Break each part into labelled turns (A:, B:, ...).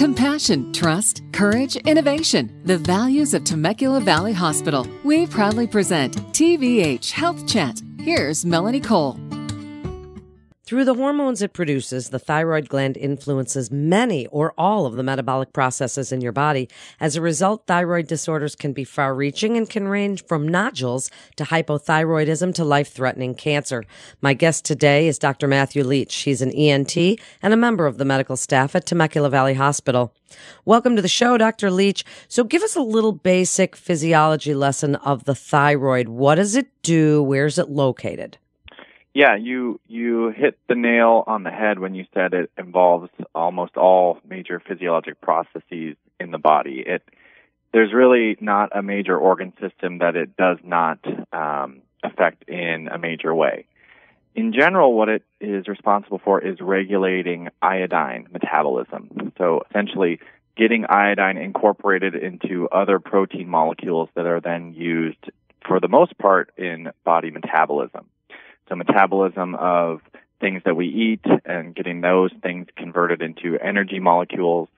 A: Compassion, trust, courage, innovation. The values of Temecula Valley Hospital. We proudly present TVH Health Chat. Here's Melanie Cole.
B: Through the hormones it produces, the thyroid gland influences many or all of the metabolic processes in your body. As a result, thyroid disorders can be far reaching and can range from nodules to hypothyroidism to life threatening cancer. My guest today is Dr. Matthew Leach. He's an ENT and a member of the medical staff at Temecula Valley Hospital. Welcome to the show, Dr. Leach. So give us a little basic physiology lesson of the thyroid. What does it do? Where's it located?
C: Yeah, you you hit the nail on the head when you said it involves almost all major physiologic processes in the body. It there's really not a major organ system that it does not um, affect in a major way. In general, what it is responsible for is regulating iodine metabolism. So essentially, getting iodine incorporated into other protein molecules that are then used, for the most part, in body metabolism the metabolism of things that we eat and getting those things converted into energy molecules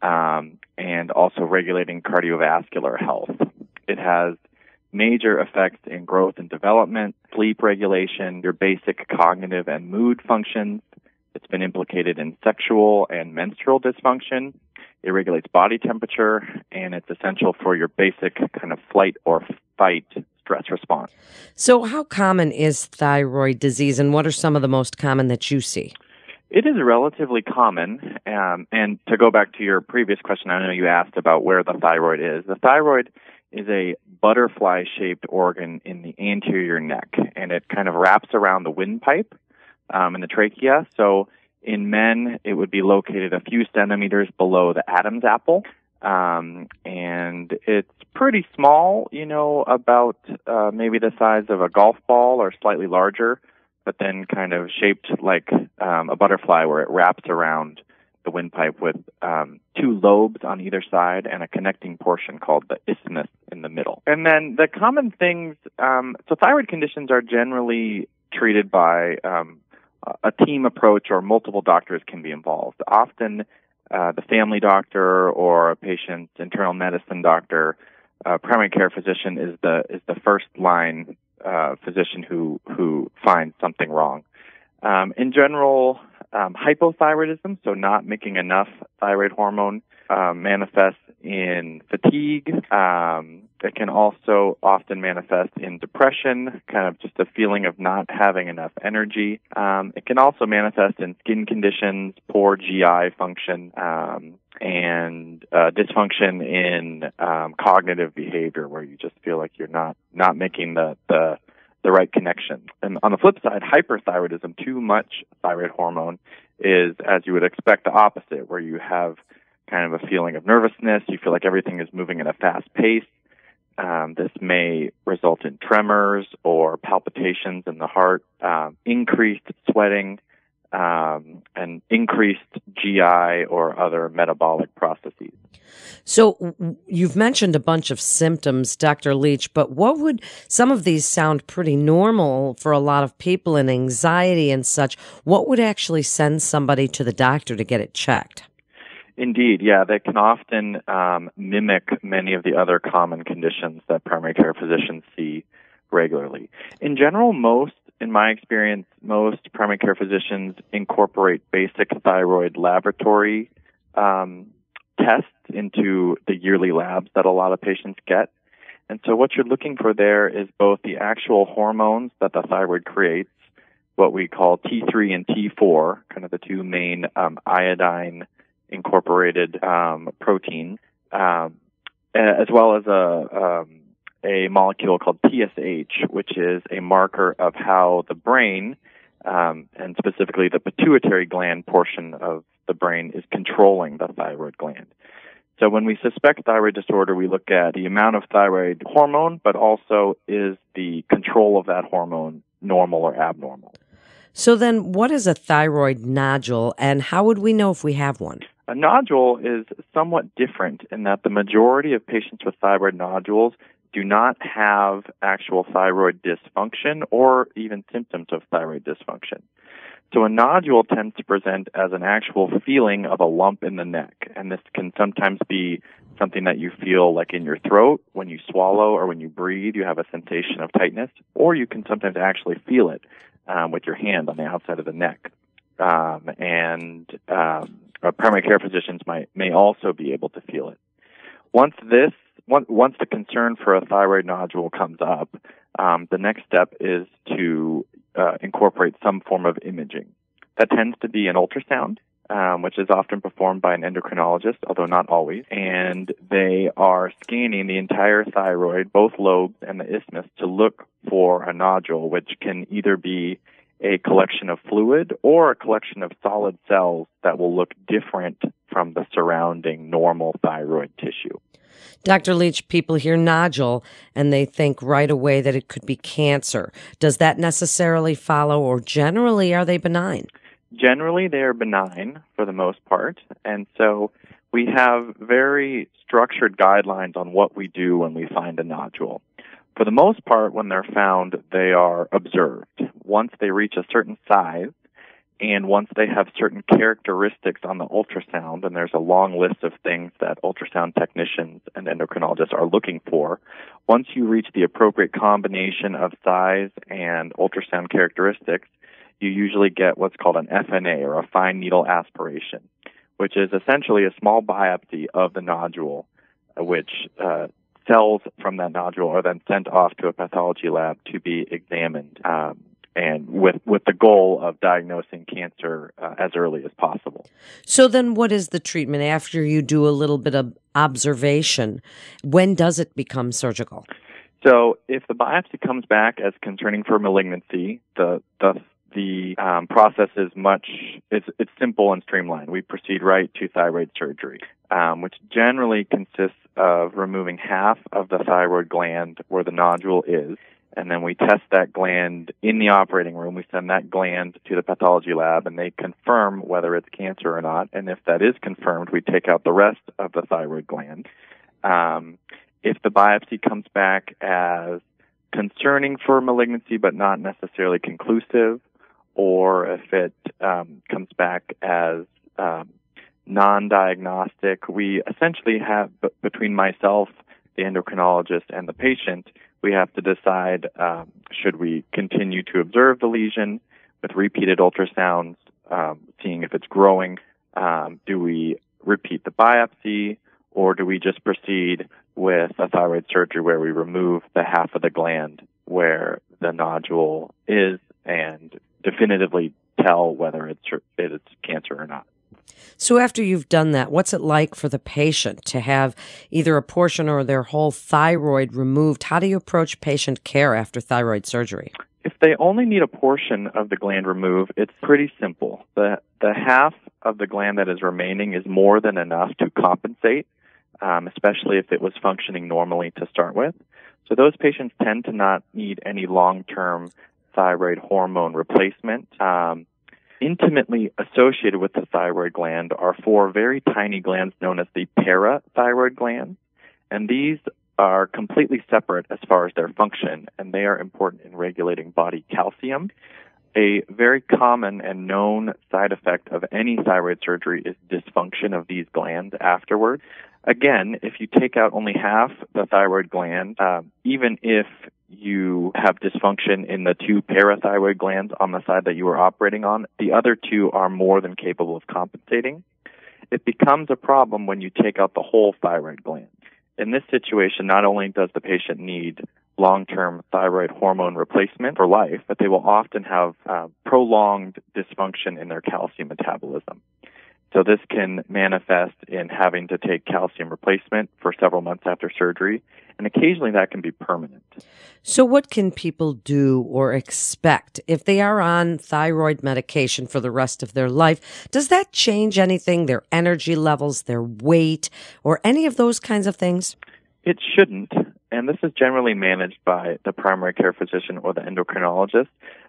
C: um, and also regulating cardiovascular health. It has major effects in growth and development, sleep regulation, your basic cognitive and mood functions. It's been implicated in sexual and menstrual dysfunction. It regulates body temperature, and it's essential for your basic kind of flight or fight stress response.
B: So, how common is thyroid disease, and what are some of the most common that you see?
C: It is relatively common. Um, and to go back to your previous question, I know you asked about where the thyroid is. The thyroid is a butterfly shaped organ in the anterior neck, and it kind of wraps around the windpipe um, in the trachea. So, in men, it would be located a few centimeters below the Adam's apple. Um, and it's pretty small, you know, about uh, maybe the size of a golf ball or slightly larger, but then kind of shaped like um, a butterfly where it wraps around the windpipe with um, two lobes on either side and a connecting portion called the isthmus in the middle. And then the common things, um, so thyroid conditions are generally treated by um, a team approach or multiple doctors can be involved. Often uh, the family doctor or a patient's internal medicine doctor uh, primary care physician is the is the first line uh, physician who who finds something wrong. Um, in general, um, hypothyroidism, so not making enough thyroid hormone, um, manifests in fatigue. Um, it can also often manifest in depression, kind of just a feeling of not having enough energy. Um, it can also manifest in skin conditions, poor GI function, um, and uh, dysfunction in um, cognitive behavior, where you just feel like you're not not making the the the right connection. And on the flip side, hyperthyroidism, too much thyroid hormone, is as you would expect the opposite, where you have kind of a feeling of nervousness. You feel like everything is moving at a fast pace. Um, this may result in tremors or palpitations in the heart, um, increased sweating, um, and increased GI or other metabolic processes.
B: So you've mentioned a bunch of symptoms, Dr. Leach, but what would some of these sound pretty normal for a lot of people and anxiety and such? What would actually send somebody to the doctor to get it checked?
C: Indeed, yeah, they can often um, mimic many of the other common conditions that primary care physicians see regularly. In general, most, in my experience, most primary care physicians incorporate basic thyroid laboratory um, tests into the yearly labs that a lot of patients get. And so, what you're looking for there is both the actual hormones that the thyroid creates, what we call T3 and T4, kind of the two main um, iodine incorporated um, protein, um, as well as a um, a molecule called TSH, which is a marker of how the brain, um, and specifically the pituitary gland portion of the brain, is controlling the thyroid gland. So when we suspect thyroid disorder, we look at the amount of thyroid hormone, but also is the control of that hormone normal or abnormal.
B: So then, what is a thyroid nodule, and how would we know if we have one?
C: A nodule is somewhat different in that the majority of patients with thyroid nodules do not have actual thyroid dysfunction or even symptoms of thyroid dysfunction. So a nodule tends to present as an actual feeling of a lump in the neck, and this can sometimes be something that you feel like in your throat when you swallow or when you breathe, you have a sensation of tightness, or you can sometimes actually feel it um, with your hand on the outside of the neck. Um, and um, primary care physicians might may also be able to feel it. Once this once the concern for a thyroid nodule comes up, um, the next step is to uh, incorporate some form of imaging. That tends to be an ultrasound, um, which is often performed by an endocrinologist, although not always. And they are scanning the entire thyroid, both lobes and the isthmus, to look for a nodule, which can either be a collection of fluid or a collection of solid cells that will look different from the surrounding normal thyroid tissue.
B: Dr. Leach, people hear nodule and they think right away that it could be cancer. Does that necessarily follow, or generally are they benign?
C: Generally, they are benign for the most part. And so we have very structured guidelines on what we do when we find a nodule. For the most part, when they're found, they are observed. Once they reach a certain size, and once they have certain characteristics on the ultrasound, and there's a long list of things that ultrasound technicians and endocrinologists are looking for, once you reach the appropriate combination of size and ultrasound characteristics, you usually get what's called an FNA or a fine needle aspiration, which is essentially a small biopsy of the nodule, which uh, cells from that nodule are then sent off to a pathology lab to be examined. Um, and with with the goal of diagnosing cancer uh, as early as possible.
B: So then what is the treatment after you do a little bit of observation? When does it become surgical?
C: So if the biopsy comes back as concerning for malignancy, the the the um, process is much it's it's simple and streamlined. We proceed right to thyroid surgery, um, which generally consists of removing half of the thyroid gland where the nodule is and then we test that gland in the operating room. We send that gland to the pathology lab, and they confirm whether it's cancer or not. And if that is confirmed, we take out the rest of the thyroid gland. Um, if the biopsy comes back as concerning for malignancy but not necessarily conclusive, or if it um, comes back as um, non-diagnostic, we essentially have b- between myself, the endocrinologist, and the patient, we have to decide um, should we continue to observe the lesion with repeated ultrasounds, um, seeing if it's growing. Um, do we repeat the biopsy, or do we just proceed with a thyroid surgery where we remove the half of the gland where the nodule is and definitively tell whether it's it's cancer or not?
B: So after you've done that, what's it like for the patient to have either a portion or their whole thyroid removed? How do you approach patient care after thyroid surgery?
C: If they only need a portion of the gland removed, it's pretty simple. The the half of the gland that is remaining is more than enough to compensate, um, especially if it was functioning normally to start with. So those patients tend to not need any long-term thyroid hormone replacement. Um, intimately associated with the thyroid gland are four very tiny glands known as the parathyroid glands. And these are completely separate as far as their function, and they are important in regulating body calcium. A very common and known side effect of any thyroid surgery is dysfunction of these glands afterward. Again, if you take out only half the thyroid gland, uh, even if you have dysfunction in the two parathyroid glands on the side that you are operating on, the other two are more than capable of compensating. It becomes a problem when you take out the whole thyroid gland. In this situation, not only does the patient need long-term thyroid hormone replacement for life, but they will often have uh, prolonged dysfunction in their calcium metabolism. So this can manifest in having to take calcium replacement for several months after surgery, and occasionally that can be permanent.
B: So what can people do or expect if they are on thyroid medication for the rest of their life? Does that change anything, their energy levels, their weight, or any of those kinds of things?
C: It shouldn't, and this is generally managed by the primary care physician or the endocrinologist.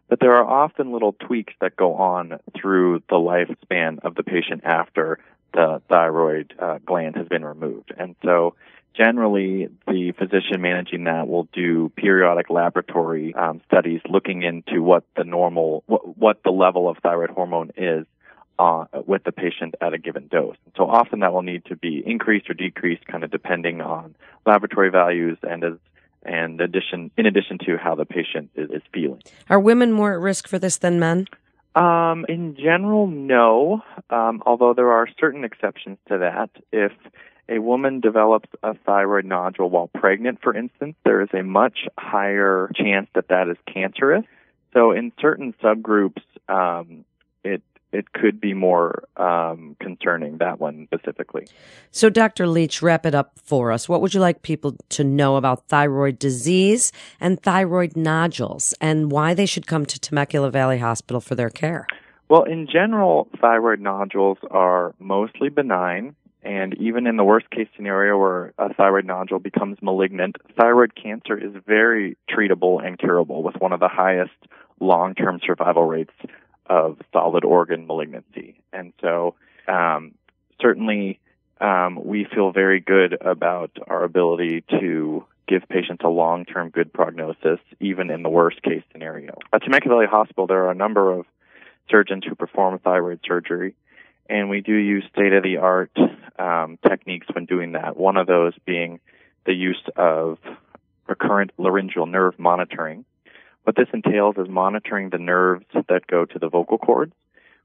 C: But there are often little tweaks that go on through the lifespan of the patient after the thyroid uh, gland has been removed. And so generally the physician managing that will do periodic laboratory um, studies looking into what the normal what, what the level of thyroid hormone is uh, with the patient at a given dose. So often that will need to be increased or decreased, kind of depending on laboratory values and as and addition in addition to how the patient is, is feeling.
B: Are women more at risk for this than men?
C: Um, in general, no. Um, although there are certain exceptions to that. If a woman develops a thyroid nodule while pregnant, for instance, there is a much higher chance that that is cancerous. So in certain subgroups, um, it it could be more um, concerning, that one specifically.
B: So, Dr. Leach, wrap it up for us. What would you like people to know about thyroid disease and thyroid nodules and why they should come to Temecula Valley Hospital for their care?
C: Well, in general, thyroid nodules are mostly benign. And even in the worst case scenario where a thyroid nodule becomes malignant, thyroid cancer is very treatable and curable with one of the highest long term survival rates of solid organ malignancy. And so, um, certainly, um, we feel very good about our ability to give patients a long term good prognosis, even in the worst case scenario. At Temecula Valley Hospital, there are a number of surgeons who perform thyroid surgery, and we do use state of the art um, techniques when doing that. One of those being the use of recurrent laryngeal nerve monitoring, what this entails is monitoring the nerves that go to the vocal cords,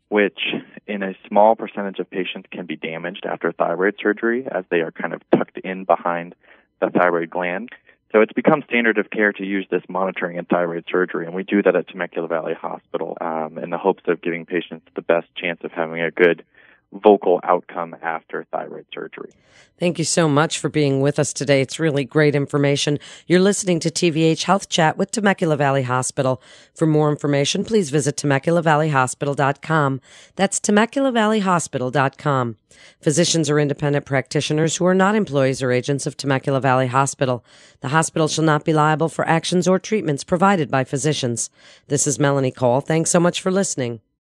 C: which in a small percentage of patients can be damaged after thyroid surgery as they are kind of tucked in behind the thyroid gland. So it's become standard of care to use this monitoring in thyroid surgery, and we do that at Temecula Valley Hospital um, in the hopes of giving patients the best chance of having a good vocal outcome after thyroid surgery.
B: Thank you so much for being with us today. It's really great information. You're listening to TVH Health Chat with Temecula Valley Hospital. For more information, please visit TemeculaValleyHospital.com. That's TemeculaValleyHospital.com. Physicians are independent practitioners who are not employees or agents of Temecula Valley Hospital. The hospital shall not be liable for actions or treatments provided by physicians. This is Melanie Cole. Thanks so much for listening.